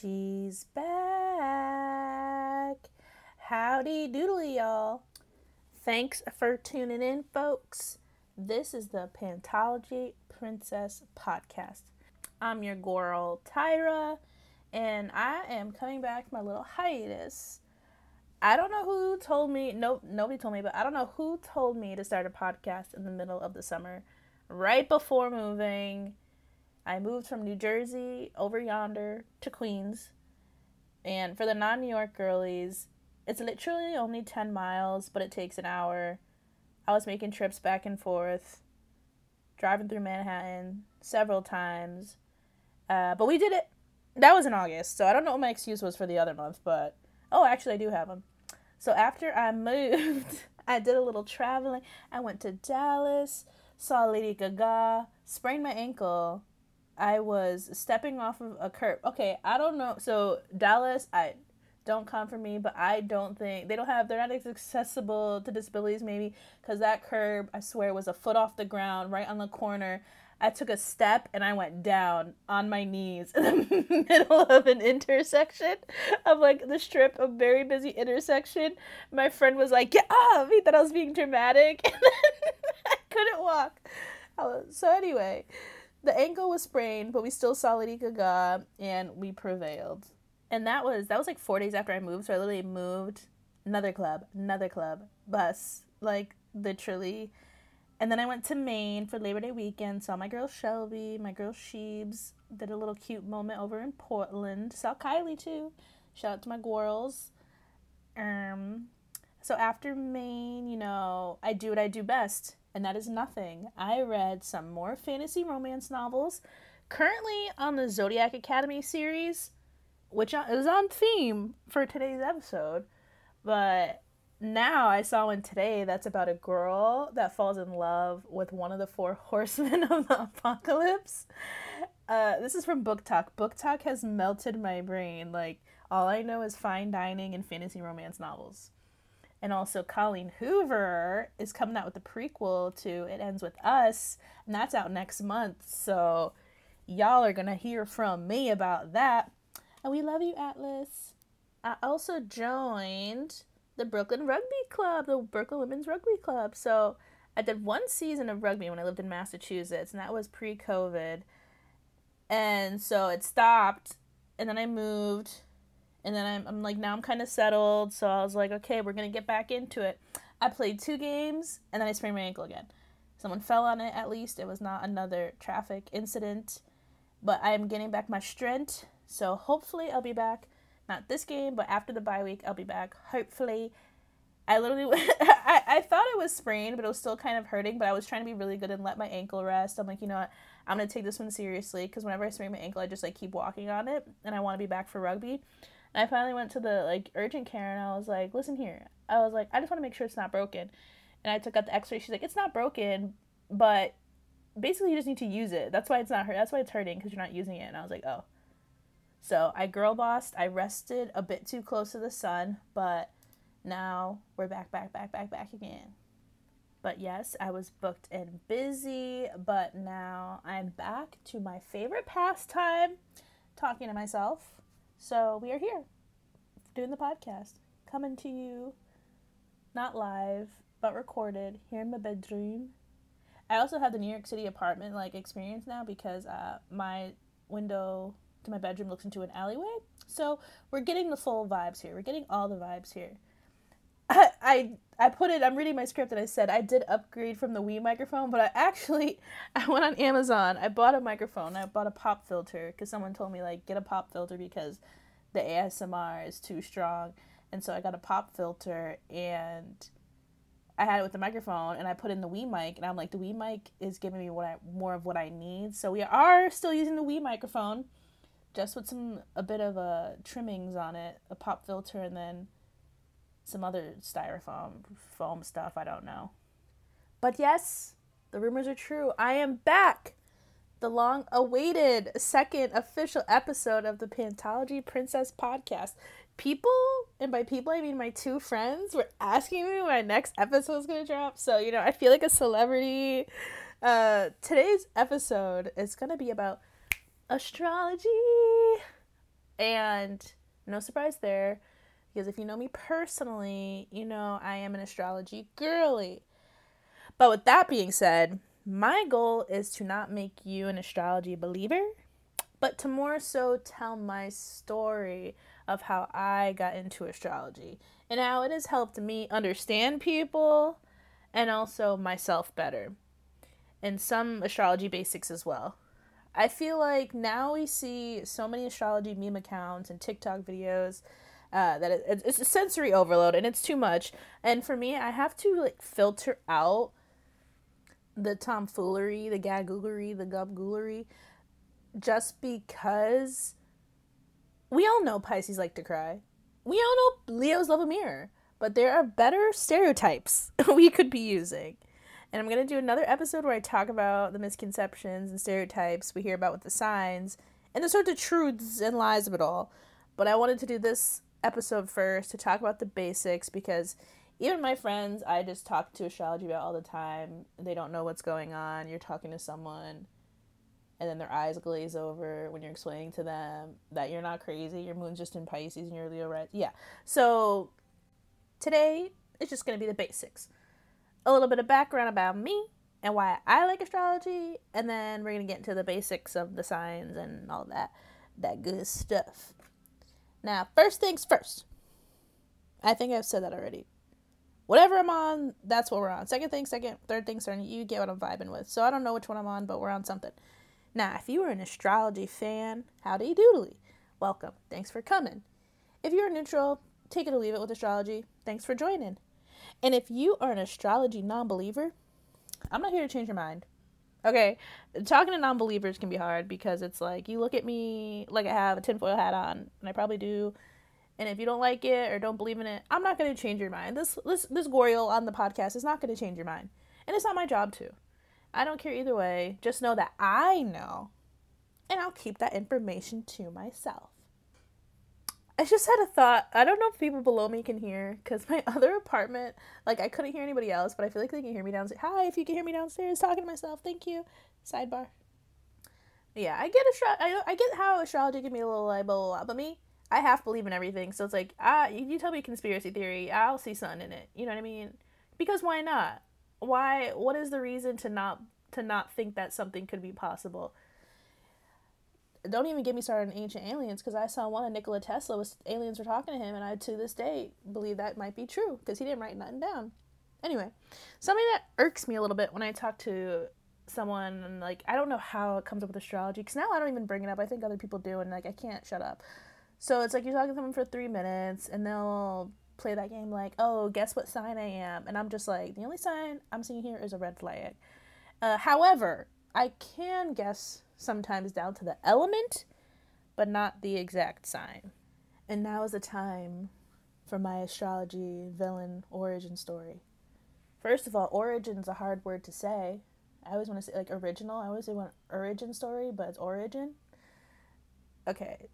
She's back. Howdy doodly, y'all. Thanks for tuning in, folks. This is the Pantology Princess Podcast. I'm your girl, Tyra, and I am coming back from my little hiatus. I don't know who told me, no, nobody told me, but I don't know who told me to start a podcast in the middle of the summer, right before moving I moved from New Jersey over yonder to Queens. And for the non New York girlies, it's literally only 10 miles, but it takes an hour. I was making trips back and forth, driving through Manhattan several times. Uh, but we did it. That was in August, so I don't know what my excuse was for the other month, but oh, actually, I do have them. So after I moved, I did a little traveling. I went to Dallas, saw Lady Gaga, sprained my ankle, I was stepping off of a curb. Okay, I don't know. So Dallas, I don't come for me, but I don't think they don't have. They're not accessible to disabilities, maybe because that curb, I swear, was a foot off the ground, right on the corner. I took a step and I went down on my knees in the middle of an intersection of like the strip, a very busy intersection. My friend was like, "Get off!" He thought I was being dramatic, and then I couldn't walk. Was, so anyway, the ankle was sprained, but we still saw Lady Gaga and we prevailed. And that was that was like four days after I moved, so I literally moved another club, another club, bus, like literally. And then I went to Maine for Labor Day weekend, saw my girl Shelby, my girl Sheebs, did a little cute moment over in Portland. Saw Kylie too. Shout out to my girls. Um so after Maine, you know, I do what I do best and that is nothing. I read some more fantasy romance novels. Currently on the Zodiac Academy series, which is on theme for today's episode. But now I saw one today that's about a girl that falls in love with one of the four horsemen of the apocalypse. Uh, this is from BookTok. Book Talk has melted my brain. Like, all I know is fine dining and fantasy romance novels. And also, Colleen Hoover is coming out with a prequel to It Ends With Us, and that's out next month. So, y'all are going to hear from me about that. And we love you, Atlas. I also joined the Brooklyn Rugby Club, the Brooklyn Women's Rugby Club. So, I did one season of rugby when I lived in Massachusetts, and that was pre COVID. And so it stopped, and then I moved and then I'm, I'm like now i'm kind of settled. So i was like okay we're gonna get back into it. I played two games and then i sprained my ankle again. Someone fell on it at least. It was not another traffic incident. But i am getting back my strength. So hopefully i'll be back. Not this game but after the bye week i'll be back. Hopefully. I literally I, I thought it was sprained but it was still kind of hurting. But i was trying to be really good and let my ankle rest. I'm like you know what? I'm gonna take this one seriously because whenever i sprain my ankle i just like keep walking on it and i want to be back for rugby and I finally went to the like urgent care and I was like, listen here. I was like, I just want to make sure it's not broken. And I took out the x-ray. She's like, it's not broken, but basically you just need to use it. That's why it's not hurt. That's why it's hurting because you're not using it. And I was like, oh. So I girl bossed. I rested a bit too close to the sun, but now we're back, back, back, back, back again. But yes, I was booked and busy, but now I'm back to my favorite pastime, talking to myself. So we are here doing the podcast, coming to you not live, but recorded here in my bedroom. I also have the New York City apartment like experience now because uh, my window to my bedroom looks into an alleyway. So we're getting the full vibes here. We're getting all the vibes here. I, I I put it. I'm reading my script and I said I did upgrade from the Wii microphone, but I actually I went on Amazon. I bought a microphone. I bought a pop filter because someone told me like get a pop filter because the ASMR is too strong, and so I got a pop filter and I had it with the microphone and I put in the Wii mic and I'm like the Wii mic is giving me what I more of what I need. So we are still using the Wii microphone, just with some a bit of a uh, trimmings on it, a pop filter and then some other styrofoam foam stuff, I don't know. But yes, the rumors are true. I am back. The long awaited second official episode of the Pantology Princess podcast. People, and by people I mean my two friends, were asking me when my next episode is going to drop. So, you know, I feel like a celebrity. Uh, today's episode is going to be about astrology. And no surprise there, because if you know me personally, you know I am an astrology girly. But with that being said, my goal is to not make you an astrology believer, but to more so tell my story of how I got into astrology and how it has helped me understand people and also myself better. And some astrology basics as well. I feel like now we see so many astrology meme accounts and TikTok videos uh, that it, it's a sensory overload and it's too much. And for me, I have to like filter out the tomfoolery, the gagoolery, the gubgoolery, just because we all know Pisces like to cry. We all know Leos love a mirror, but there are better stereotypes we could be using. And I'm going to do another episode where I talk about the misconceptions and stereotypes we hear about with the signs and the sorts of truths and lies of it all. But I wanted to do this episode first to talk about the basics because even my friends I just talk to astrology about all the time, they don't know what's going on. You're talking to someone and then their eyes glaze over when you're explaining to them that you're not crazy, your moon's just in Pisces and you're Leo right. Yeah. So today it's just going to be the basics a little bit of background about me and why I like astrology, and then we're gonna get into the basics of the signs and all that that good stuff. Now, first things first. I think I've said that already. Whatever I'm on, that's what we're on. Second thing, second, third thing, certain you get what I'm vibing with. So I don't know which one I'm on, but we're on something. Now, if you are an astrology fan, howdy doodly. Welcome. Thanks for coming. If you're neutral, take it or leave it with astrology. Thanks for joining. And if you are an astrology non believer, I'm not here to change your mind. Okay, talking to non believers can be hard because it's like you look at me like I have a tinfoil hat on, and I probably do. And if you don't like it or don't believe in it, I'm not going to change your mind. This this this Goriel on the podcast is not going to change your mind, and it's not my job to. I don't care either way. Just know that I know, and I'll keep that information to myself. I just had a thought. I don't know if people below me can hear because my other apartment, like I couldn't hear anybody else, but I feel like they can hear me downstairs. Hi, if you can hear me downstairs talking to myself, thank you. Sidebar. Yeah, I get astro- I, I get how astrology can be a little like blah, blah, blah, but me, I half believe in everything. So it's like, ah, you, you tell me conspiracy theory, I'll see something in it. You know what I mean? Because why not? Why? What is the reason to not to not think that something could be possible? Don't even get me started on ancient aliens because I saw one of Nikola Tesla was aliens were talking to him, and I to this day believe that might be true because he didn't write nothing down. Anyway, something that irks me a little bit when I talk to someone and like I don't know how it comes up with astrology because now I don't even bring it up. I think other people do, and like I can't shut up. So it's like you're talking to someone for three minutes, and they'll play that game like, "Oh, guess what sign I am?" And I'm just like, the only sign I'm seeing here is a red flag. Uh, however, I can guess sometimes down to the element, but not the exact sign. And now is the time for my astrology villain origin story. First of all, origin's a hard word to say. I always want to say like original. I always say one origin story, but it's origin. Okay.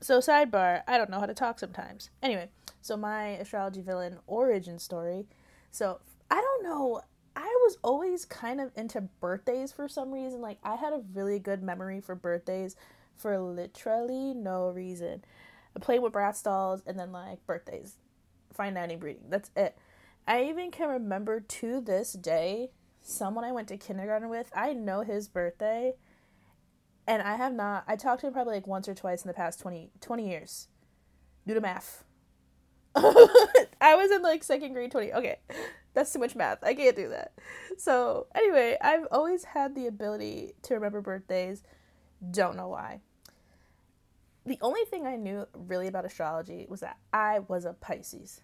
So sidebar, I don't know how to talk sometimes. Anyway, so my astrology villain origin story. So I don't know I was always kind of into birthdays for some reason. Like I had a really good memory for birthdays for literally no reason. I played with Bratz dolls and then like birthdays, fine dining breeding. That's it. I even can remember to this day someone I went to kindergarten with. I know his birthday, and I have not. I talked to him probably like once or twice in the past 20, 20 years. Do the math. I was in like second grade 20. Okay. That's too much math. I can't do that. So, anyway, I've always had the ability to remember birthdays. Don't know why. The only thing I knew really about astrology was that I was a Pisces.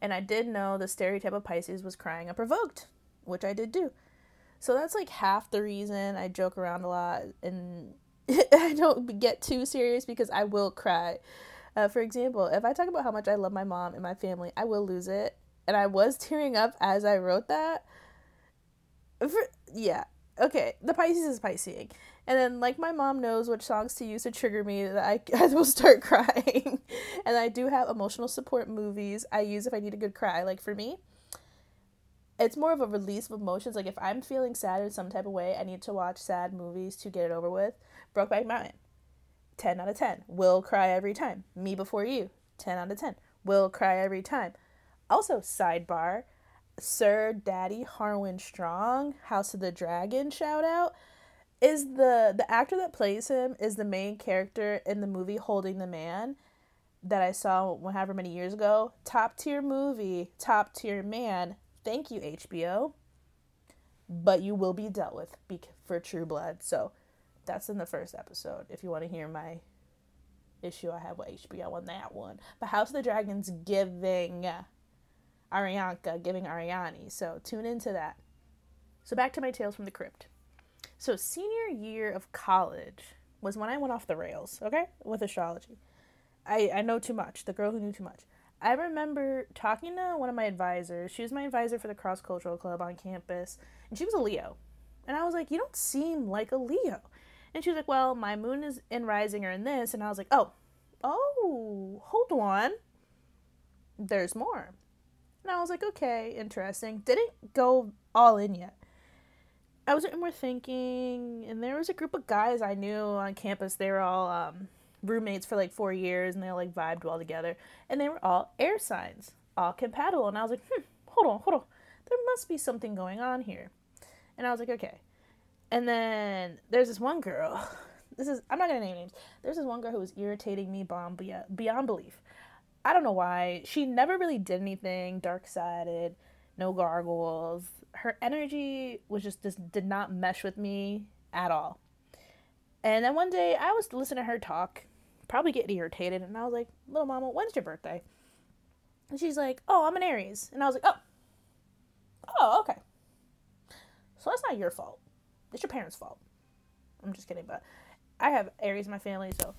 And I did know the stereotype of Pisces was crying unprovoked, which I did do. So that's like half the reason I joke around a lot and I don't get too serious because I will cry. Uh, for example, if I talk about how much I love my mom and my family, I will lose it and I was tearing up as I wrote that. For, yeah, okay. The Pisces is Pisceing, and then like my mom knows which songs to use to trigger me that I, I will start crying, and I do have emotional support movies I use if I need a good cry. Like for me, it's more of a release of emotions. Like if I'm feeling sad in some type of way, I need to watch sad movies to get it over with. Brokeback Mountain. 10 out of 10. Will cry every time. Me before you, 10 out of 10. Will cry every time. Also, sidebar, Sir Daddy Harwin Strong, House of the Dragon shout out, is the the actor that plays him is the main character in the movie Holding the Man that I saw however many years ago. Top tier movie, top tier man. Thank you HBO. But you will be dealt with for True Blood. So that's in the first episode if you want to hear my issue I have with HBO on that one. But House of the Dragons giving Arianka, giving Ariani. So tune into that. So back to my tales from the crypt. So senior year of college was when I went off the rails, okay, with astrology. I, I know too much, the girl who knew too much. I remember talking to one of my advisors. She was my advisor for the cross cultural club on campus, and she was a Leo. And I was like, You don't seem like a Leo. And she was like, Well, my moon is in rising or in this. And I was like, Oh, oh, hold on. There's more. And I was like, Okay, interesting. Didn't go all in yet. I was more thinking, and there was a group of guys I knew on campus. They were all um, roommates for like four years, and they all like vibed well together. And they were all air signs, all compatible. And I was like, hmm, hold on, hold on. There must be something going on here. And I was like, okay. And then there's this one girl. This is I'm not gonna name names. There's this one girl who was irritating me beyond beyond belief. I don't know why. She never really did anything dark sided, no gargles. Her energy was just just did not mesh with me at all. And then one day I was listening to her talk, probably getting irritated, and I was like, "Little mama, when's your birthday?" And she's like, "Oh, I'm an Aries," and I was like, "Oh, oh, okay." So that's not your fault. It's your parents' fault. I'm just kidding, but I have Aries in my family, so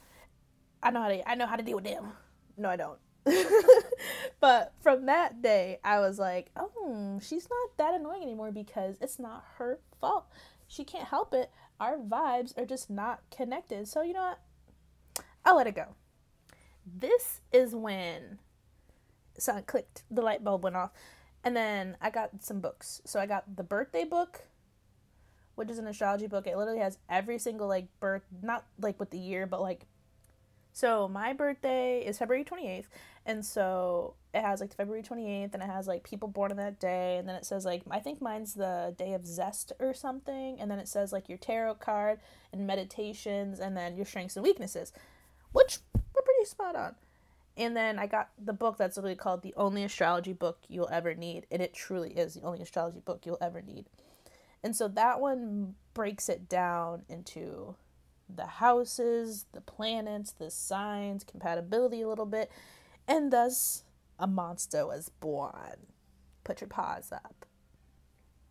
I know how to I know how to deal with them. No, I don't. but from that day, I was like, oh, she's not that annoying anymore because it's not her fault. She can't help it. Our vibes are just not connected. So, you know what? I'll let it go. This is when something clicked, the light bulb went off. And then I got some books. So I got the birthday book which is an astrology book. It literally has every single like birth, not like with the year, but like. So my birthday is February twenty eighth, and so it has like February twenty eighth, and it has like people born on that day, and then it says like I think mine's the day of zest or something, and then it says like your tarot card and meditations, and then your strengths and weaknesses, which were pretty spot on. And then I got the book that's literally called The Only Astrology Book You'll Ever Need. And it truly is the only astrology book you'll ever need. And so that one breaks it down into the houses, the planets, the signs, compatibility a little bit, and thus a monster was born. Put your paws up.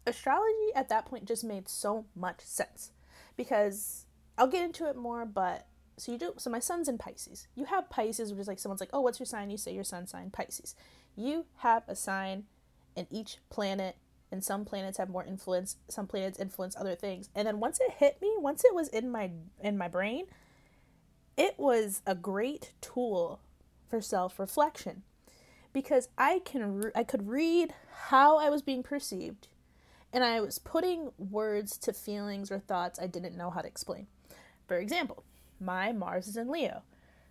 Astrology at that point just made so much sense because I'll get into it more, but so you do so my sun's in Pisces. You have Pisces, which is like someone's like, Oh, what's your sign? You say your sun sign Pisces. You have a sign in each planet and some planets have more influence some planets influence other things and then once it hit me once it was in my in my brain it was a great tool for self-reflection because i can re- i could read how i was being perceived and i was putting words to feelings or thoughts i didn't know how to explain for example my mars is in leo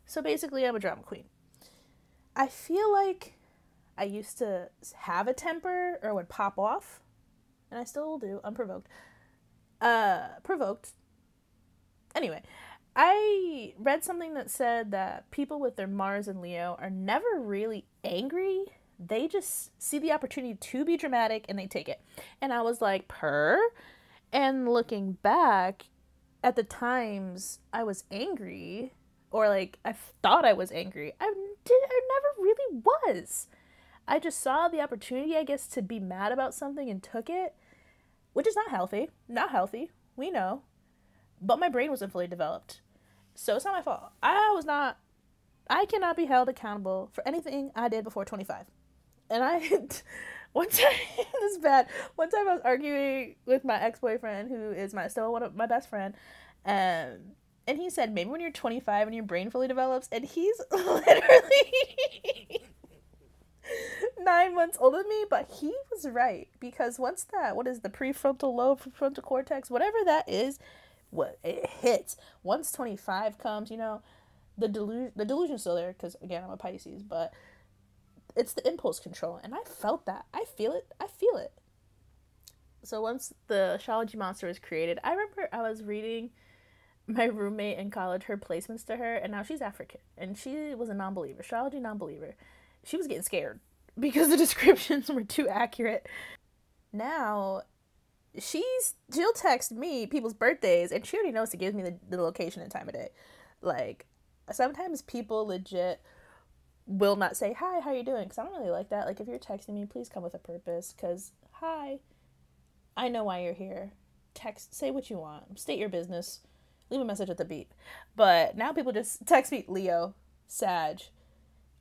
so basically i'm a drama queen i feel like I used to have a temper or would pop off, and I still do unprovoked. Uh, provoked. Anyway, I read something that said that people with their Mars and Leo are never really angry. They just see the opportunity to be dramatic and they take it. And I was like, per. And looking back at the times I was angry, or like I thought I was angry, I did. I never really was. I just saw the opportunity, I guess, to be mad about something and took it, which is not healthy. Not healthy. We know. But my brain wasn't fully developed. So it's not my fault. I was not, I cannot be held accountable for anything I did before 25. And I, one time, this is bad. One time I was arguing with my ex boyfriend, who is my still one of my best friend. Um, and he said, maybe when you're 25 and your brain fully develops. And he's literally nine months older than me, but he was right because once that, what is the prefrontal lobe, frontal cortex, whatever that is, what it hits. Once 25 comes, you know, the delusion the delusion's still there because again I'm a Pisces, but it's the impulse control, and I felt that. I feel it. I feel it. So once the astrology monster was created, I remember I was reading my roommate in college her placements to her, and now she's African, and she was a non-believer, astrology non-believer. She was getting scared because the descriptions were too accurate. Now she's she'll text me people's birthdays and she already knows to give me the, the location and time of day. Like sometimes people legit will not say hi how you doing? Because i don't really like that. Like if you're texting me please come with a purpose because hi i know why you're here. Text say what you want. State your business. Leave a message at the beep. But now people just text me leo sag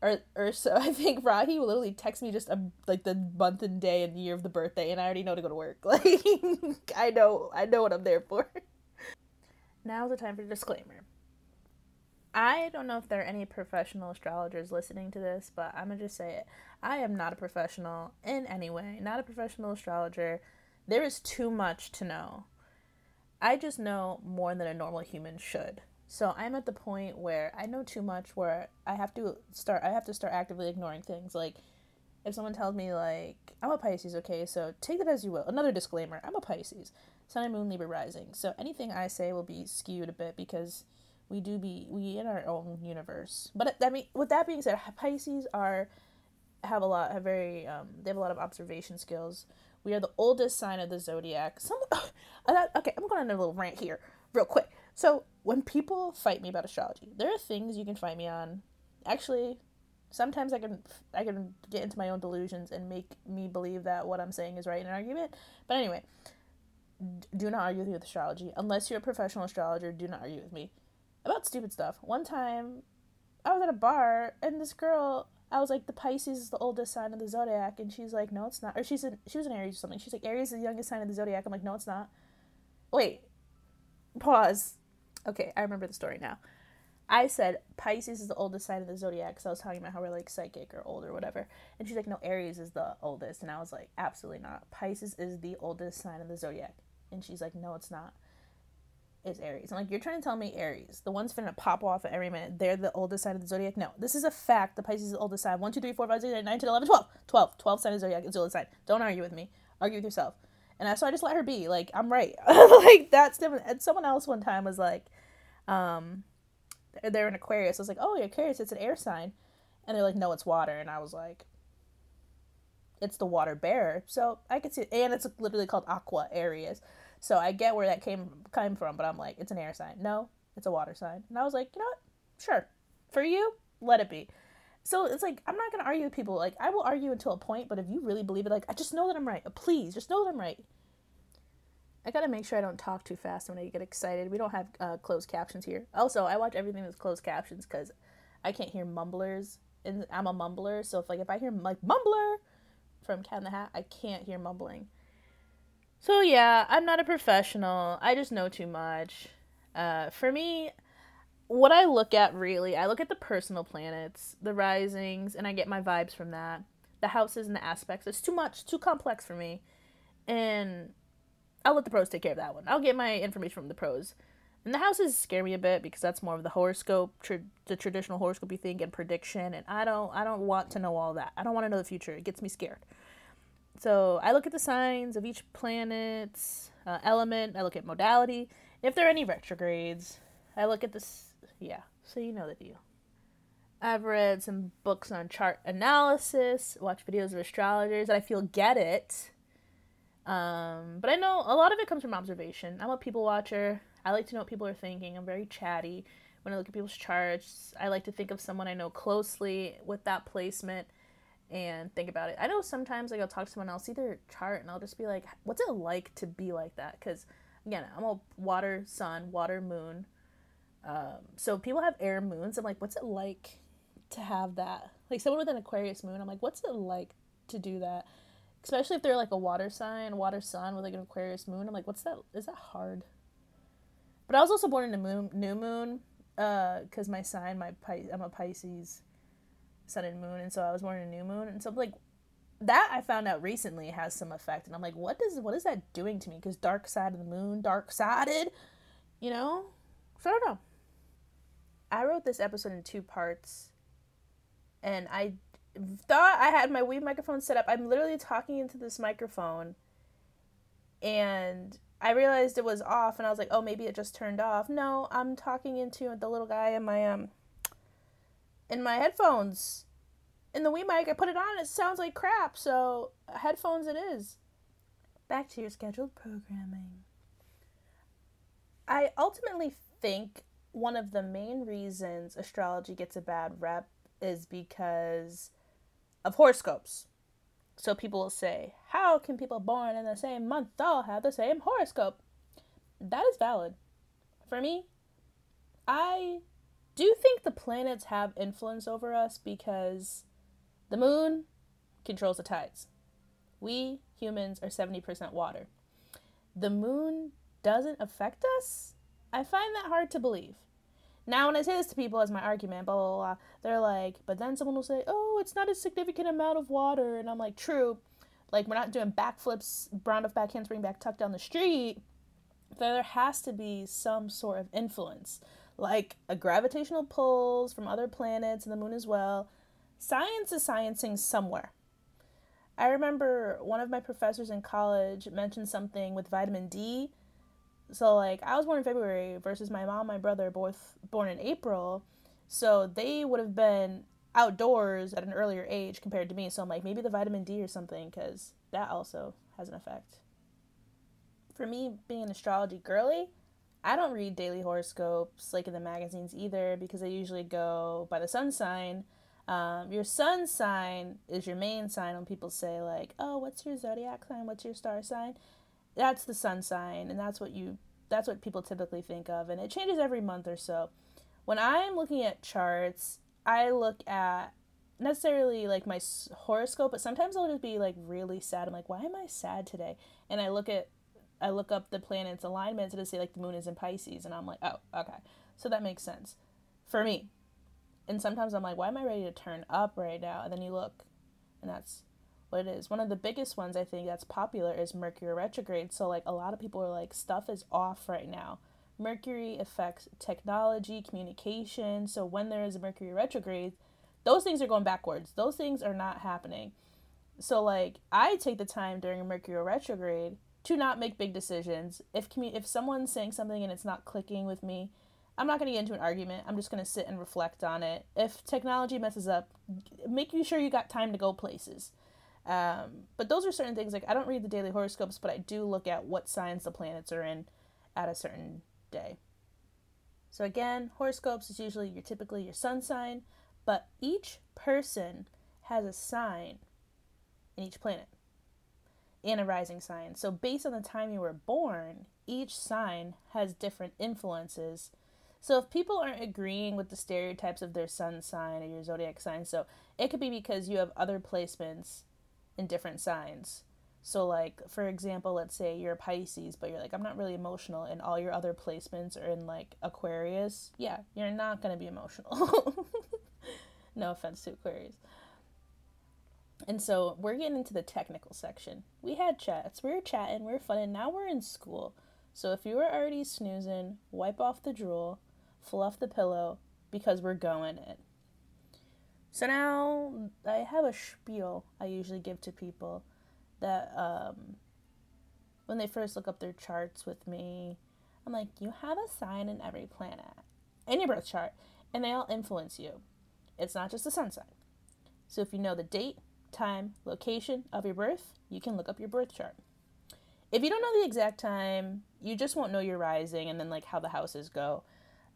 or or so I think Rahi will literally text me just a, like the month and day and year of the birthday, and I already know to go to work. Like I know I know what I'm there for. Now's the time for disclaimer. I don't know if there are any professional astrologers listening to this, but I'm gonna just say it. I am not a professional in any way, not a professional astrologer. There is too much to know. I just know more than a normal human should. So I'm at the point where I know too much where I have to start I have to start actively ignoring things. Like if someone tells me like I'm a Pisces, okay, so take that as you will. Another disclaimer, I'm a Pisces. Sun and Moon Libra rising. So anything I say will be skewed a bit because we do be we in our own universe. But I mean with that being said, Pisces are have a lot have very um they have a lot of observation skills. We are the oldest sign of the zodiac. Some okay, I'm going on a little rant here real quick. So when people fight me about astrology, there are things you can fight me on. Actually, sometimes I can I can get into my own delusions and make me believe that what I'm saying is right in an argument. But anyway, do not argue with me with astrology unless you're a professional astrologer. Do not argue with me about stupid stuff. One time, I was at a bar and this girl. I was like, the Pisces is the oldest sign of the zodiac, and she's like, no, it's not. Or she's a, she was an Aries or something. She's like, Aries is the youngest sign of the zodiac. I'm like, no, it's not. Wait, pause okay, I remember the story now. I said Pisces is the oldest sign of the zodiac because I was talking about how we're like psychic or old or whatever. And she's like, no, Aries is the oldest. And I was like, absolutely not. Pisces is the oldest sign of the zodiac. And she's like, no, it's not. It's Aries. I'm like, you're trying to tell me Aries, the one's finna pop off at every minute, they're the oldest sign of the zodiac? No, this is a fact. The Pisces is the oldest sign. 1, 2, 3, 4, 5, 6, 7, 8, 9, 10, 11, 12. 12. 12 sign of the zodiac is the oldest sign. Don't argue with me. Argue with yourself. And I, so I just let her be. Like, I'm right. like, that's different. And someone else one time was like, um, they're in Aquarius. I was like, oh, you're Aquarius, it's an air sign. And they're like, no, it's water. And I was like, it's the water bearer. So I could see, and it's literally called Aqua Aries. So I get where that came came from, but I'm like, it's an air sign. No, it's a water sign. And I was like, you know what? Sure. For you, let it be. So it's like I'm not gonna argue with people. Like I will argue until a point, but if you really believe it, like I just know that I'm right. Please, just know that I'm right. I gotta make sure I don't talk too fast when I get excited. We don't have uh, closed captions here. Also, I watch everything with closed captions because I can't hear mumblers, and I'm a mumbler. So if like if I hear like mumbler from Cat in the Hat, I can't hear mumbling. So yeah, I'm not a professional. I just know too much. Uh, for me, what I look at really, I look at the personal planets, the risings, and I get my vibes from that. The houses and the aspects. It's too much, too complex for me, and I'll let the pros take care of that one. I'll get my information from the pros. And the houses scare me a bit because that's more of the horoscope, tra- the traditional horoscope you think and prediction, and I don't, I don't want to know all that. I don't want to know the future. It gets me scared. So I look at the signs of each planet's uh, element. I look at modality. If there are any retrogrades, I look at this. Yeah, so you know the deal. I've read some books on chart analysis, watch videos of astrologers, and I feel get it. Um, but I know a lot of it comes from observation. I'm a people watcher. I like to know what people are thinking. I'm very chatty. When I look at people's charts, I like to think of someone I know closely with that placement and think about it. I know sometimes like I'll talk to someone else, see their chart, and I'll just be like, "What's it like to be like that?" Because again, I'm a water sun, water moon. Um, so people have air moons. I'm like, "What's it like to have that?" Like someone with an Aquarius moon, I'm like, "What's it like to do that?" especially if they're like a water sign, water sun with like an Aquarius moon. I'm like, what's that? Is that hard? But I was also born in a moon, new moon, uh, because my sign, my I'm a Pisces, sun and moon, and so I was born in a new moon, and so I'm like that I found out recently has some effect, and I'm like, what does what is that doing to me? Because dark side of the moon, dark sided, You know? So I don't know. I wrote this episode in two parts, and I thought I had my Wii microphone set up. I'm literally talking into this microphone, and I realized it was off, and I was like, "Oh, maybe it just turned off." No, I'm talking into the little guy in my um in my headphones. In the Wii mic, I put it on. It sounds like crap. So headphones, it is. Back to your scheduled programming. I ultimately think one of the main reasons astrology gets a bad rep is because of horoscopes. So people will say, How can people born in the same month all have the same horoscope? That is valid. For me, I do think the planets have influence over us because the moon controls the tides. We humans are 70% water. The moon doesn't affect us? I find that hard to believe. Now, when I say this to people as my argument, blah, blah, blah, they're like, but then someone will say, oh, it's not a significant amount of water. And I'm like, true. Like, we're not doing backflips, round of back handspring back tuck down the street. There has to be some sort of influence, like a gravitational pulls from other planets and the moon as well. Science is sciencing somewhere. I remember one of my professors in college mentioned something with vitamin D so like I was born in February versus my mom, my brother, both born in April. So they would have been outdoors at an earlier age compared to me. So I'm like maybe the vitamin D or something because that also has an effect. For me, being an astrology girly, I don't read daily horoscopes like in the magazines either because I usually go by the sun sign. Um, your sun sign is your main sign when people say like, "Oh, what's your zodiac sign? What's your star sign?" That's the sun sign and that's what you that's what people typically think of and it changes every month or so. When i'm looking at charts i look at necessarily like my horoscope but sometimes i'll just be like really sad. I'm like why am i sad today? And i look at i look up the planets alignments to say like the moon is in pisces and i'm like oh okay. So that makes sense. For me. And sometimes i'm like why am i ready to turn up right now? And then you look and that's what it is. One of the biggest ones I think that's popular is Mercury retrograde. So like a lot of people are like stuff is off right now. Mercury affects technology, communication. So when there is a Mercury retrograde, those things are going backwards. Those things are not happening. So like I take the time during a Mercury retrograde to not make big decisions. If commu- if someone's saying something and it's not clicking with me, I'm not going to get into an argument. I'm just going to sit and reflect on it. If technology messes up, making sure you got time to go places. Um, but those are certain things. Like I don't read the daily horoscopes, but I do look at what signs the planets are in at a certain day. So again, horoscopes is usually your typically your sun sign, but each person has a sign in each planet and a rising sign. So based on the time you were born, each sign has different influences. So if people aren't agreeing with the stereotypes of their sun sign or your zodiac sign, so it could be because you have other placements in different signs. So, like, for example, let's say you're a Pisces, but you're like, I'm not really emotional, and all your other placements are in like Aquarius. Yeah, you're not going to be emotional. no offense to Aquarius. And so we're getting into the technical section. We had chats, we were chatting, we were fun, and now we're in school. So if you were already snoozing, wipe off the drool, fluff the pillow, because we're going in. So now I have a spiel I usually give to people that um, when they first look up their charts with me, I'm like, you have a sign in every planet in your birth chart, and they all influence you. It's not just the sun sign. So if you know the date, time, location of your birth, you can look up your birth chart. If you don't know the exact time, you just won't know your rising and then like how the houses go.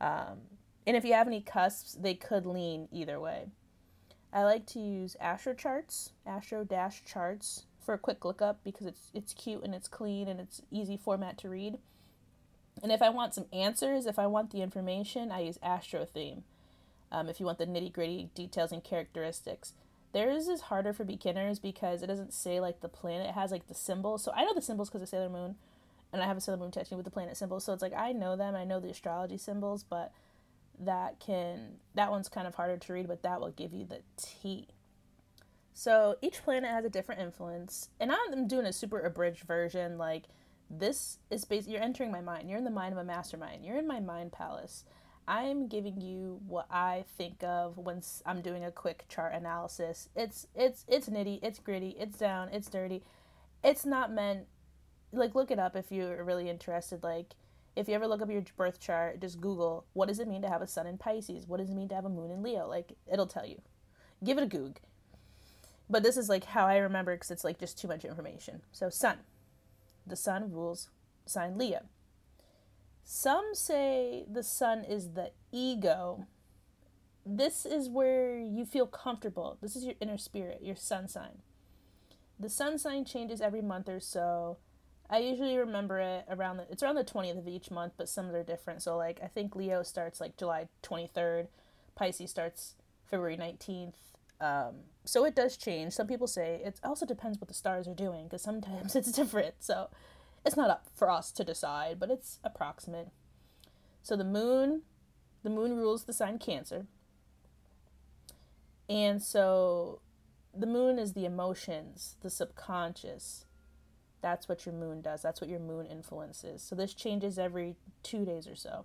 Um, and if you have any cusps, they could lean either way. I like to use Astro Charts, Astro Dash Charts for a quick lookup because it's it's cute and it's clean and it's easy format to read. And if I want some answers, if I want the information, I use Astro Theme. Um, if you want the nitty gritty details and characteristics, theirs is harder for beginners because it doesn't say like the planet. It has like the symbols. So I know the symbols because of Sailor Moon, and I have a Sailor Moon tattoo with the planet symbols. So it's like I know them. I know the astrology symbols, but that can that one's kind of harder to read but that will give you the t so each planet has a different influence and i'm doing a super abridged version like This is basically you're entering my mind. You're in the mind of a mastermind. You're in my mind palace. I'm giving you what I think of when I'm doing a quick chart analysis. It's it's it's nitty, it's gritty, it's down, it's dirty. It's not meant like look it up if you're really interested like if you ever look up your birth chart, just Google what does it mean to have a sun in Pisces? What does it mean to have a moon in Leo? Like it'll tell you. Give it a goog. But this is like how I remember because it's like just too much information. So sun, the sun rules sign Leo. Some say the sun is the ego. This is where you feel comfortable. This is your inner spirit, your sun sign. The sun sign changes every month or so I usually remember it around the it's around the 20th of each month, but some are different. So like I think Leo starts like July 23rd, Pisces starts February 19th. Um, so it does change. Some people say it also depends what the stars are doing because sometimes it's different. So it's not up for us to decide, but it's approximate. So the moon, the moon rules the sign Cancer. And so the moon is the emotions, the subconscious, that's what your moon does. That's what your moon influences. So this changes every two days or so.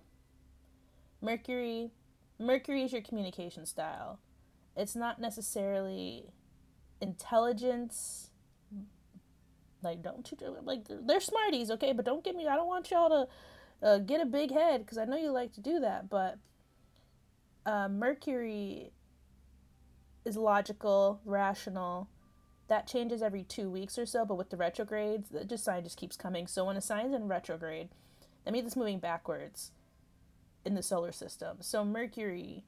Mercury, Mercury is your communication style. It's not necessarily intelligence. Like don't you like they're smarties, okay? But don't get me. I don't want y'all to uh, get a big head because I know you like to do that. But uh, Mercury is logical, rational, that changes every two weeks or so, but with the retrogrades, the just sign just keeps coming. So when a sign's in retrograde, that means it's moving backwards in the solar system. So Mercury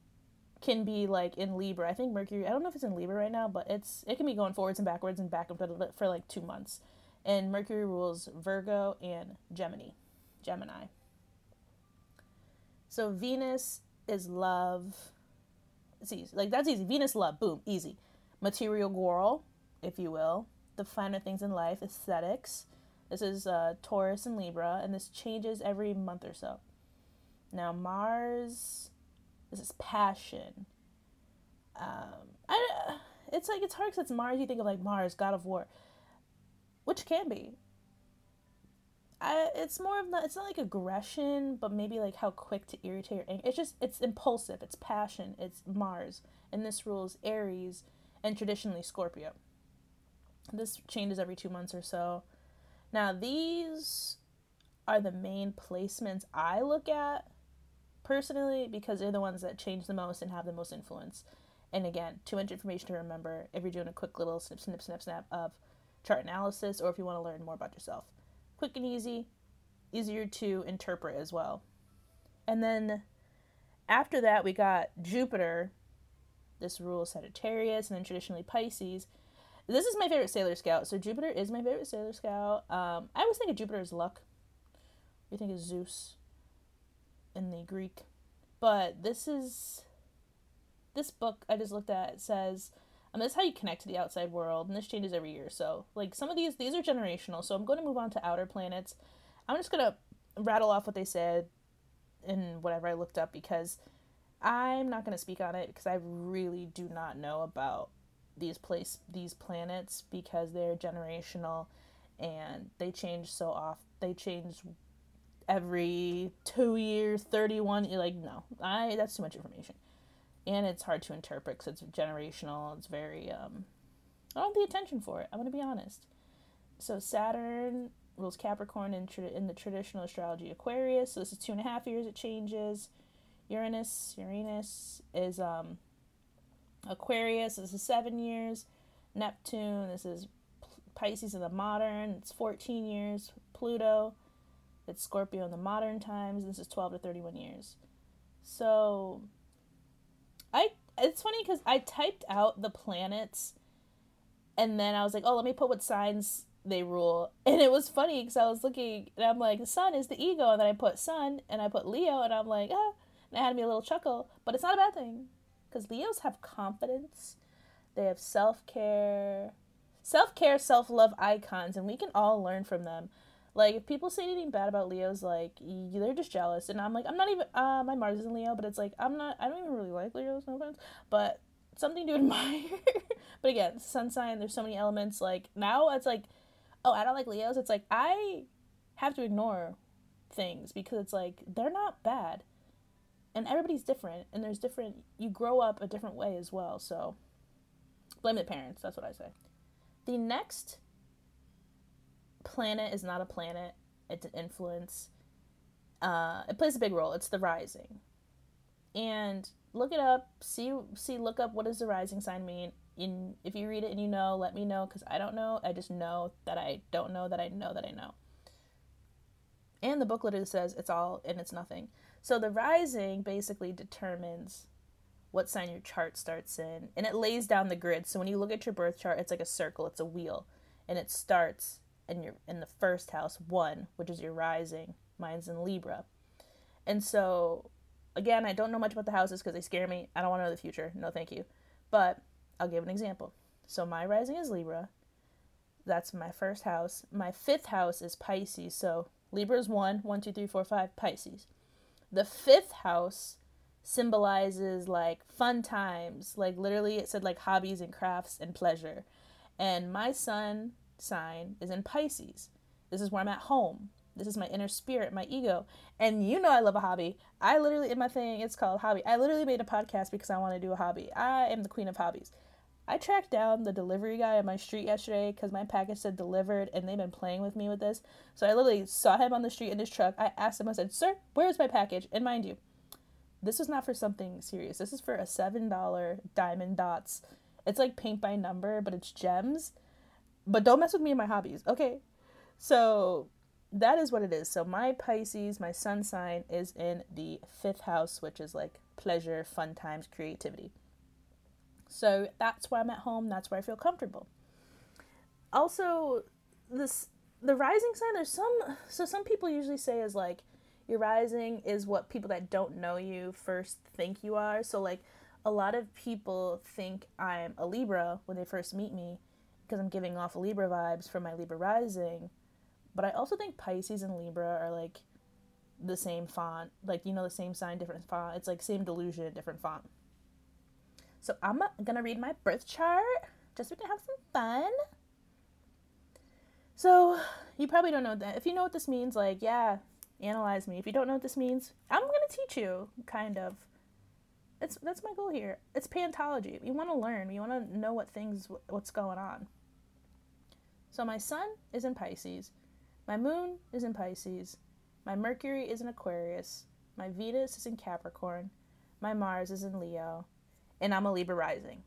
can be like in Libra. I think Mercury. I don't know if it's in Libra right now, but it's it can be going forwards and backwards and back for like two months. And Mercury rules Virgo and Gemini. Gemini. So Venus is love. It's easy. Like that's easy. Venus love. Boom. Easy. Material girl if you will, the finer things in life, aesthetics. This is uh, Taurus and Libra, and this changes every month or so. Now, Mars, this is passion. Um, I, it's like, it's hard because it's Mars. You think of like Mars, God of War, which can be. I, it's more of not, it's not like aggression, but maybe like how quick to irritate or anger. It's just, it's impulsive, it's passion, it's Mars. And this rules Aries and traditionally Scorpio. This changes every two months or so. Now, these are the main placements I look at personally because they're the ones that change the most and have the most influence. And again, too much information to remember if you're doing a quick little snip, snip, snip, snap of chart analysis or if you want to learn more about yourself. Quick and easy, easier to interpret as well. And then after that, we got Jupiter. This rules Sagittarius and then traditionally Pisces. This is my favorite Sailor Scout. So Jupiter is my favorite Sailor Scout. Um, I always think of Jupiter as luck. We think of Zeus in the Greek, but this is this book I just looked at. Says, and this is how you connect to the outside world, and this changes every year. So like some of these these are generational. So I'm going to move on to outer planets. I'm just gonna rattle off what they said and whatever I looked up because I'm not going to speak on it because I really do not know about these place these planets because they're generational and they change so off they change every two years 31 you're like no i that's too much information. And it's hard to interpret because it's generational it's very um i don't have the attention for it i'm going to be honest. So saturn rules capricorn in, tra- in the traditional astrology aquarius so this is two and a half years it changes. Uranus uranus is um Aquarius, this is seven years. Neptune, this is Pisces in the modern, it's 14 years. Pluto, it's Scorpio in the modern times, this is 12 to 31 years. So, I it's funny because I typed out the planets and then I was like, oh, let me put what signs they rule. And it was funny because I was looking and I'm like, the sun is the ego. And then I put sun and I put Leo and I'm like, ah. And it had me a little chuckle, but it's not a bad thing because Leos have confidence, they have self care, self care, self love icons, and we can all learn from them. Like if people say anything bad about Leos, like they're just jealous, and I'm like, I'm not even. Uh, my Mars is in Leo, but it's like I'm not. I don't even really like Leos, no offense, but something to admire. but again, sun sign. There's so many elements. Like now, it's like, oh, I don't like Leos. It's like I have to ignore things because it's like they're not bad. And everybody's different and there's different you grow up a different way as well. So blame the parents, that's what I say. The next planet is not a planet, it's an influence. Uh, it plays a big role. It's the rising. And look it up, see see look up what does the rising sign mean. In if you read it and you know, let me know cuz I don't know. I just know that I don't know that I know that I know. And the booklet says it's all and it's nothing. So the rising basically determines what sign your chart starts in and it lays down the grid. So when you look at your birth chart, it's like a circle, it's a wheel and it starts in your in the first house, 1, which is your rising. Mine's in Libra. And so again, I don't know much about the houses because they scare me. I don't want to know the future. No, thank you. But I'll give an example. So my rising is Libra. That's my first house. My fifth house is Pisces. So Libra is one, one, two, three, four, five, Pisces. The fifth house symbolizes like fun times. Like literally, it said like hobbies and crafts and pleasure. And my sun sign is in Pisces. This is where I'm at home. This is my inner spirit, my ego. And you know I love a hobby. I literally in my thing it's called hobby. I literally made a podcast because I want to do a hobby. I am the queen of hobbies. I tracked down the delivery guy on my street yesterday because my package said delivered and they've been playing with me with this. So I literally saw him on the street in his truck. I asked him, I said, Sir, where is my package? And mind you, this is not for something serious. This is for a $7 diamond dots. It's like paint by number, but it's gems. But don't mess with me and my hobbies, okay? So that is what it is. So my Pisces, my sun sign is in the fifth house, which is like pleasure, fun times, creativity. So that's why I'm at home. That's where I feel comfortable. Also, this the rising sign. There's some so some people usually say is like your rising is what people that don't know you first think you are. So like a lot of people think I'm a Libra when they first meet me because I'm giving off Libra vibes from my Libra rising but I also think Pisces and Libra are like the same font, like you know the same sign, different font. It's like same delusion, different font. So I'm gonna read my birth chart just so we can have some fun. So you probably don't know that. If you know what this means, like yeah, analyze me. If you don't know what this means, I'm gonna teach you, kind of. It's that's my goal here. It's pantology. You want to learn. You want to know what things what's going on. So my sun is in Pisces. My moon is in Pisces. My Mercury is in Aquarius. My Venus is in Capricorn. My Mars is in Leo. And I'm a Libra rising.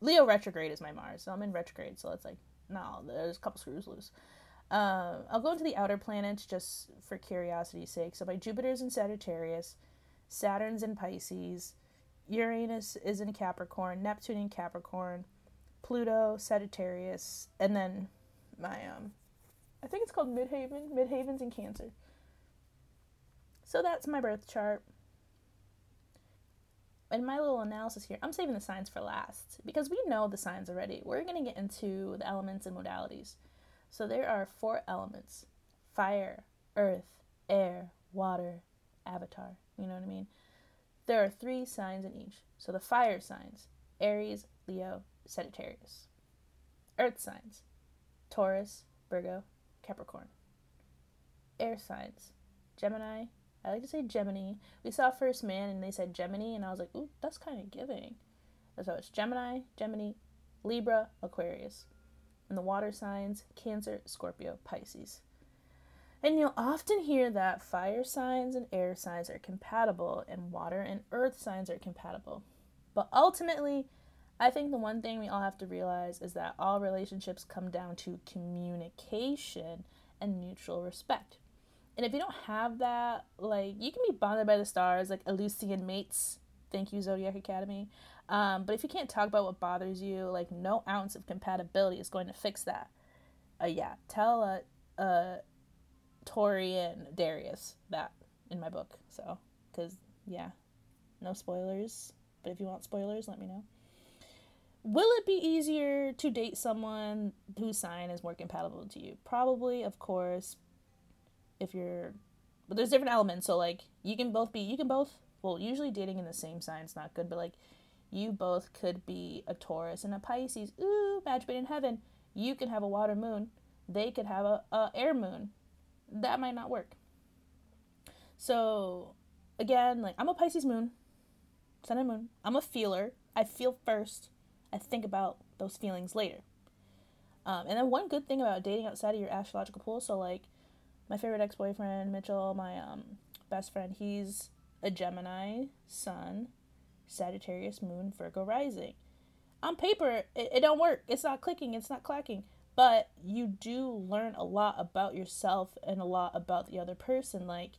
Leo retrograde is my Mars, so I'm in retrograde, so it's like, no, there's a couple screws loose. Uh, I'll go into the outer planets just for curiosity's sake. So my Jupiter's in Sagittarius, Saturn's in Pisces, Uranus is in Capricorn, Neptune in Capricorn, Pluto, Sagittarius, and then my um I think it's called Midheaven. Midheaven's in Cancer. So that's my birth chart. And my little analysis here, I'm saving the signs for last because we know the signs already. We're going to get into the elements and modalities. So there are four elements fire, earth, air, water, avatar. You know what I mean? There are three signs in each. So the fire signs Aries, Leo, Sagittarius. Earth signs Taurus, Virgo, Capricorn. Air signs Gemini. I like to say Gemini. We saw First Man and they said Gemini, and I was like, ooh, that's kind of giving. So it's Gemini, Gemini, Libra, Aquarius. And the water signs Cancer, Scorpio, Pisces. And you'll often hear that fire signs and air signs are compatible, and water and earth signs are compatible. But ultimately, I think the one thing we all have to realize is that all relationships come down to communication and mutual respect. And if you don't have that, like you can be bonded by the stars, like Elysian mates. Thank you, Zodiac Academy. Um, but if you can't talk about what bothers you, like no ounce of compatibility is going to fix that. Uh, yeah, tell uh, uh, Tory and Darius that in my book. So, because yeah, no spoilers. But if you want spoilers, let me know. Will it be easier to date someone whose sign is more compatible to you? Probably, of course. If you're, but there's different elements. So like you can both be, you can both. Well, usually dating in the same sign is not good, but like you both could be a Taurus and a Pisces. Ooh, match made in heaven. You can have a water moon, they could have a, a air moon. That might not work. So again, like I'm a Pisces moon, sun and moon. I'm a feeler. I feel first. I think about those feelings later. Um, and then one good thing about dating outside of your astrological pool, so like my favorite ex boyfriend Mitchell, my um, best friend, he's a Gemini sun, Sagittarius moon, Virgo rising. On paper, it, it don't work. It's not clicking. It's not clacking. But you do learn a lot about yourself and a lot about the other person. Like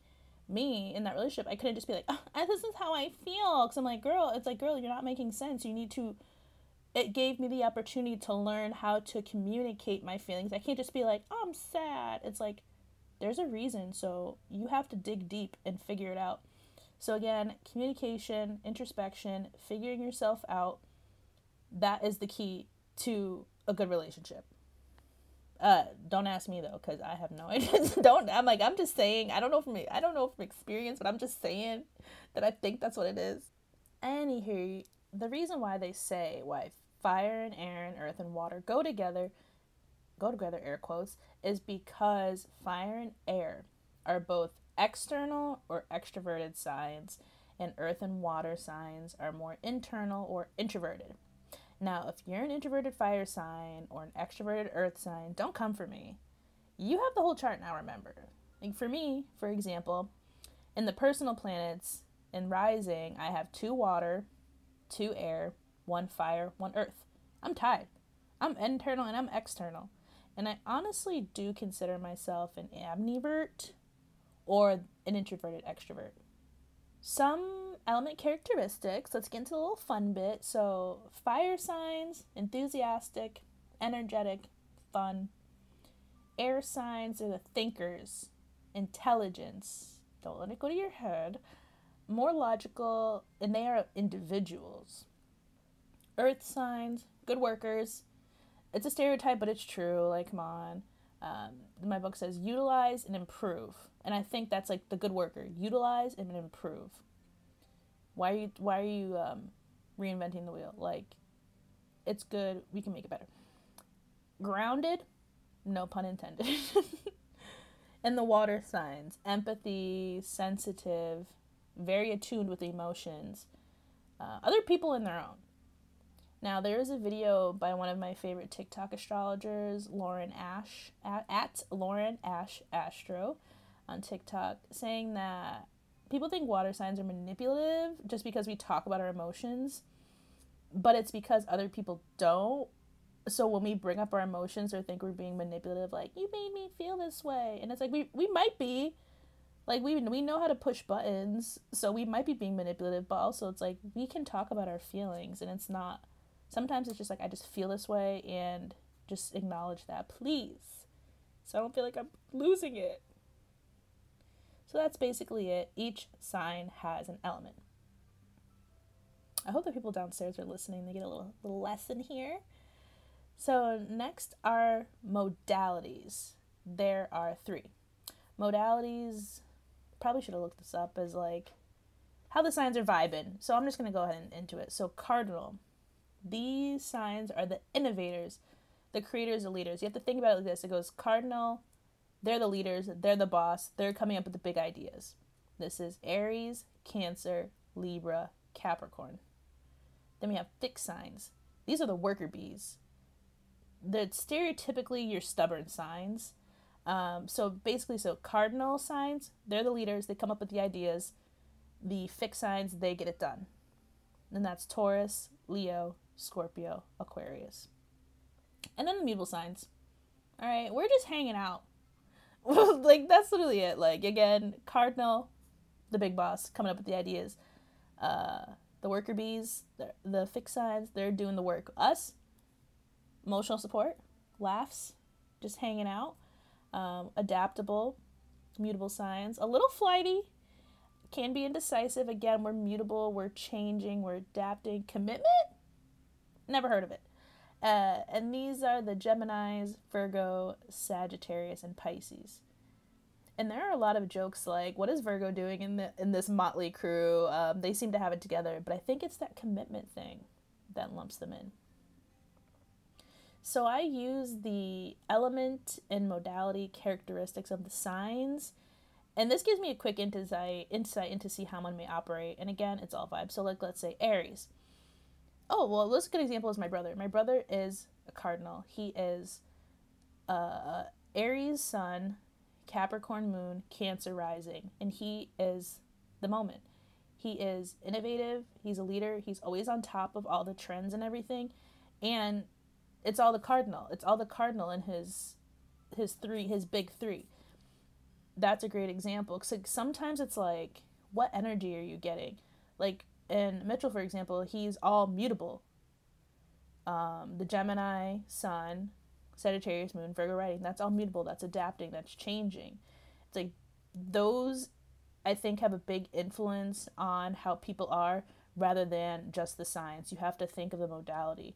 me in that relationship, I couldn't just be like, oh, "This is how I feel," because I'm like, "Girl, it's like, girl, you're not making sense. You need to." It gave me the opportunity to learn how to communicate my feelings. I can't just be like, "I'm sad." It's like, there's a reason, so you have to dig deep and figure it out. So, again, communication, introspection, figuring yourself out, that is the key to a good relationship. Uh, don't ask me though, because I have no idea. don't. I'm like, I'm just saying. I don't know from I don't know from experience, but I'm just saying that I think that's what it is. Anywho, the reason why they say why fire and air and earth and water go together, go together, air quotes, is because fire and air are both external or extroverted signs, and earth and water signs are more internal or introverted. Now, if you're an introverted fire sign or an extroverted earth sign, don't come for me. You have the whole chart now, remember. Like for me, for example, in the personal planets in rising, I have two water, two air, one fire, one earth. I'm tied. I'm internal and I'm external. And I honestly do consider myself an ambivert or an introverted extrovert. Some element characteristics, let's get into the little fun bit. So, fire signs, enthusiastic, energetic, fun. Air signs are the thinkers, intelligence, don't let it go to your head, more logical, and they are individuals. Earth signs, good workers. It's a stereotype, but it's true. Like, come on. Um, my book says utilize and improve and I think that's like the good worker. Utilize and improve. Why are you why are you um, reinventing the wheel? Like it's good, we can make it better. Grounded, no pun intended. and the water signs, empathy, sensitive, very attuned with emotions. Uh, other people in their own. Now, there is a video by one of my favorite TikTok astrologers, Lauren Ash, at, at Lauren Ash Astro on TikTok saying that people think water signs are manipulative just because we talk about our emotions, but it's because other people don't. So when we bring up our emotions or think we're being manipulative, like you made me feel this way, and it's like we we might be, like we we know how to push buttons, so we might be being manipulative, but also it's like we can talk about our feelings, and it's not. Sometimes it's just like I just feel this way, and just acknowledge that, please. So I don't feel like I'm losing it. So that's basically it. Each sign has an element. I hope the people downstairs are listening. They get a little, little lesson here. So, next are modalities. There are three. Modalities, probably should have looked this up as like how the signs are vibing. So, I'm just going to go ahead and into it. So, cardinal. These signs are the innovators, the creators, the leaders. You have to think about it like this it goes cardinal, they're the leaders, they're the boss, they're coming up with the big ideas. This is Aries, Cancer, Libra, Capricorn. Then we have fixed signs. These are the worker bees. They're stereotypically your stubborn signs. Um, so basically, so cardinal signs, they're the leaders, they come up with the ideas. The fixed signs, they get it done. And that's Taurus, Leo, Scorpio, Aquarius. And then the mutable signs. All right, we're just hanging out. like that's literally it. Like again, Cardinal, the big boss, coming up with the ideas. Uh, the worker bees, the, fixed signs, they're doing the work. Us, emotional support, laughs, just hanging out. Um, adaptable, mutable signs, a little flighty, can be indecisive. Again, we're mutable, we're changing, we're adapting. Commitment? Never heard of it. Uh, and these are the Geminis, Virgo, Sagittarius, and Pisces. And there are a lot of jokes like, "What is Virgo doing in the in this motley crew?" Um, they seem to have it together, but I think it's that commitment thing that lumps them in. So I use the element and modality characteristics of the signs. And this gives me a quick insight insight into see how one may operate. And again, it's all vibes. So like let's say Aries. Oh, well, a good example is my brother. My brother is a cardinal. He is uh Aries sun, Capricorn moon, Cancer rising, and he is the moment. He is innovative, he's a leader, he's always on top of all the trends and everything. And it's all the cardinal. It's all the cardinal in his his three, his big 3. That's a great example cuz like, sometimes it's like what energy are you getting? Like in Mitchell for example, he's all mutable. Um, the Gemini sun, Sagittarius moon, Virgo rising, that's all mutable, that's adapting, that's changing. It's like those I think have a big influence on how people are rather than just the science. You have to think of the modality.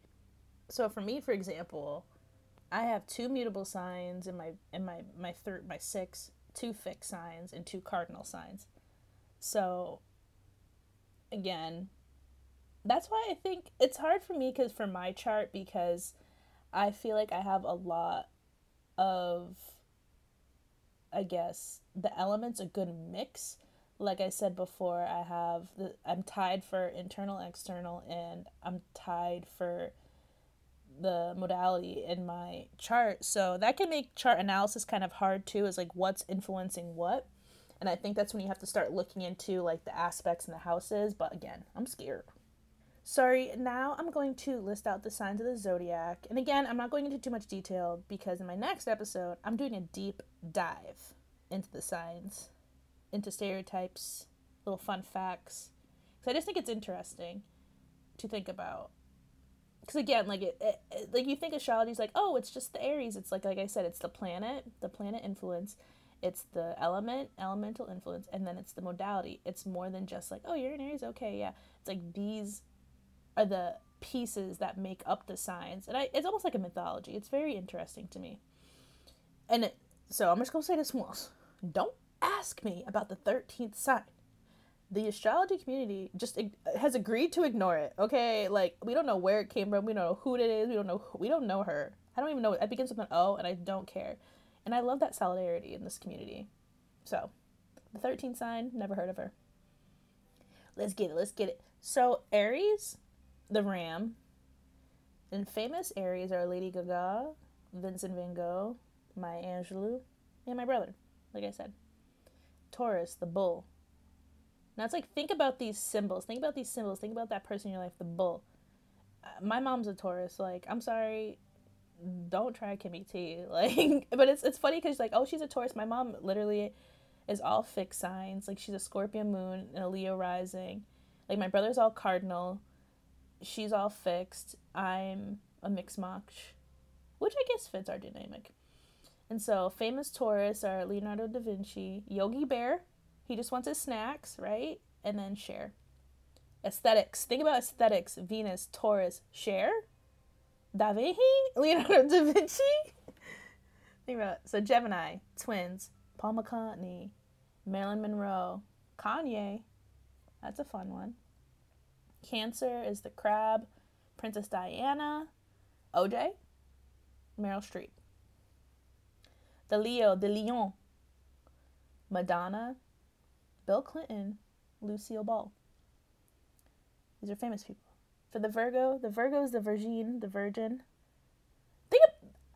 So for me, for example, I have two mutable signs in my in my my third my six, two fixed signs and two cardinal signs. So again, that's why I think it's hard for me cuz for my chart because I feel like I have a lot of, I guess, the elements a good mix. Like I said before, I have the I'm tied for internal, external, and I'm tied for the modality in my chart. So that can make chart analysis kind of hard too, is like what's influencing what. And I think that's when you have to start looking into like the aspects and the houses. But again, I'm scared. Sorry, now I'm going to list out the signs of the zodiac. And again, I'm not going into too much detail because in my next episode, I'm doing a deep dive into the signs, into stereotypes, little fun facts. Because I just think it's interesting to think about. Because again, like it, it, it, like you think astrology is like, oh, it's just the Aries. It's like, like I said, it's the planet, the planet influence. It's the element, elemental influence, and then it's the modality. It's more than just like, oh, you're an Aries, okay, yeah. It's like these are the pieces that make up the signs. And I, it's almost like a mythology. It's very interesting to me. And it, so I'm just going to say this once. Don't ask me about the 13th sign. The astrology community just has agreed to ignore it. Okay, like we don't know where it came from. We don't know who it is. We don't know. Who, we don't know her. I don't even know. It begins with an O, and I don't care. And I love that solidarity in this community. So, the 13th sign, never heard of her. Let's get it. Let's get it. So, Aries the Ram. And famous Aries are Lady Gaga, Vincent Van Gogh, Maya Angelou, and my brother, like I said. Taurus, the bull. Now it's like, think about these symbols. Think about these symbols. Think about that person in your life, the bull. Uh, my mom's a Taurus. Like, I'm sorry, don't try Kimmy T. Like, but it's it's funny because like, oh, she's a Taurus. My mom literally is all fixed signs. Like, she's a Scorpio moon and a Leo rising. Like, my brother's all cardinal she's all fixed. I'm a mixed match, which I guess fits our dynamic. And so, famous Taurus are Leonardo da Vinci, Yogi Bear, he just wants his snacks, right? And then Cher. Aesthetics. Think about aesthetics. Venus, Taurus, Cher, Da Vinci, Leonardo da Vinci. Think about it. So Gemini, twins, Paul McCartney, Marilyn Monroe, Kanye. That's a fun one. Cancer is the crab, Princess Diana, OJ, Meryl Streep. The Leo, the Lion, Madonna, Bill Clinton, Lucille Ball. These are famous people. For the Virgo, the Virgo is the Virgin, the Virgin. Think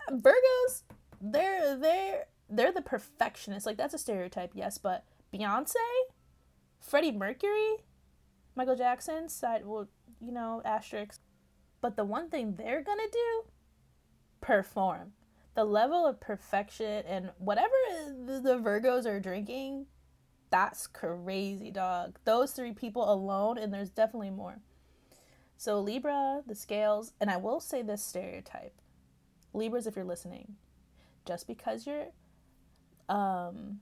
of Virgos. They're they're they're the perfectionists. Like that's a stereotype, yes, but Beyonce, Freddie Mercury, Michael Jackson side, well, you know, asterisks. But the one thing they're gonna do, perform. The level of perfection and whatever the Virgos are drinking, that's crazy, dog. Those three people alone, and there's definitely more. So Libra, the scales, and I will say this stereotype. Libras, if you're listening, just because your um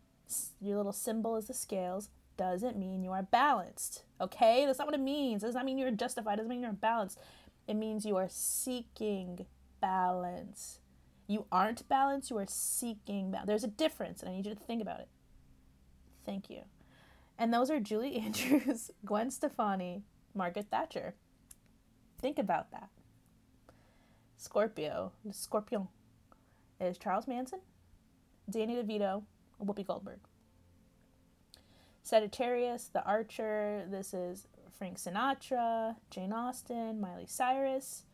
your little symbol is the scales doesn't mean you are balanced. Okay? That's not what it means. It does not mean you're justified. It doesn't mean you're balanced. It means you are seeking balance. You aren't balanced, you are seeking balance. There's a difference, and I need you to think about it. Thank you. And those are Julie Andrews, Gwen Stefani, Margaret Thatcher. Think about that. Scorpio, Scorpion, is Charles Manson, Danny DeVito, Whoopi Goldberg. Sagittarius, the Archer, this is Frank Sinatra, Jane Austen, Miley Cyrus.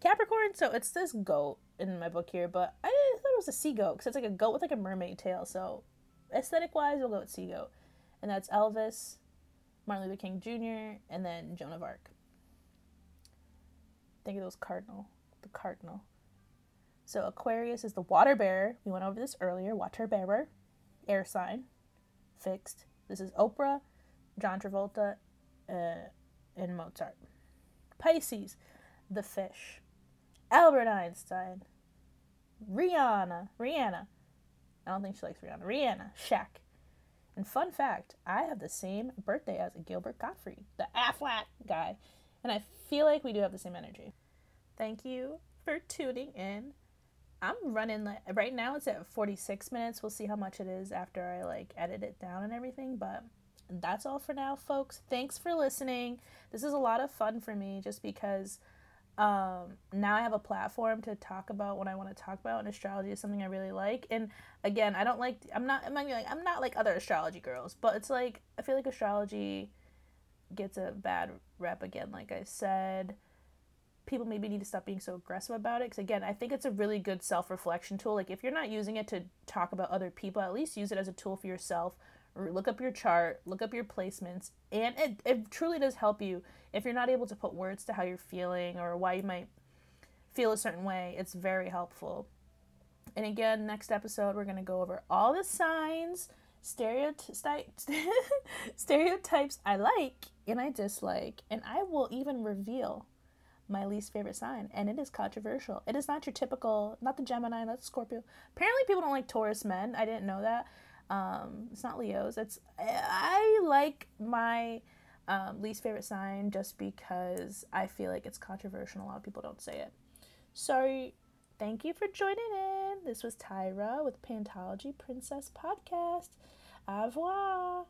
Capricorn, so it's this goat in my book here, but I thought it was a sea goat because it's like a goat with like a mermaid tail. So aesthetic wise, we'll go with sea goat. And that's Elvis, Martin Luther King Jr., and then Joan of Arc. Think of those cardinal, the cardinal. So Aquarius is the water bearer. We went over this earlier. Water bearer, air sign, fixed. This is Oprah, John Travolta, uh, and Mozart. Pisces, the fish. Albert Einstein, Rihanna, Rihanna. I don't think she likes Rihanna. Rihanna, Shaq. And fun fact, I have the same birthday as Gilbert Gottfried, the Aflac guy. And I feel like we do have the same energy. Thank you for tuning in. I'm running like right now it's at 46 minutes. We'll see how much it is after I like edit it down and everything, but that's all for now, folks. Thanks for listening. This is a lot of fun for me just because um, now I have a platform to talk about what I want to talk about, and astrology is something I really like. And again, I don't like. I'm not. I'm not like. I'm not like other astrology girls, but it's like I feel like astrology gets a bad rep again. Like I said, people maybe need to stop being so aggressive about it. Because again, I think it's a really good self reflection tool. Like if you're not using it to talk about other people, at least use it as a tool for yourself look up your chart, look up your placements, and it, it truly does help you if you're not able to put words to how you're feeling or why you might feel a certain way. It's very helpful. And again, next episode, we're going to go over all the signs, stereotypes, stereotypes I like and I dislike, and I will even reveal my least favorite sign, and it is controversial. It is not your typical, not the Gemini, that's Scorpio. Apparently, people don't like Taurus men. I didn't know that. Um, it's not Leo's. It's I like my um, least favorite sign just because I feel like it's controversial. A lot of people don't say it. So thank you for joining in. This was Tyra with Pantology Princess Podcast. Au revoir.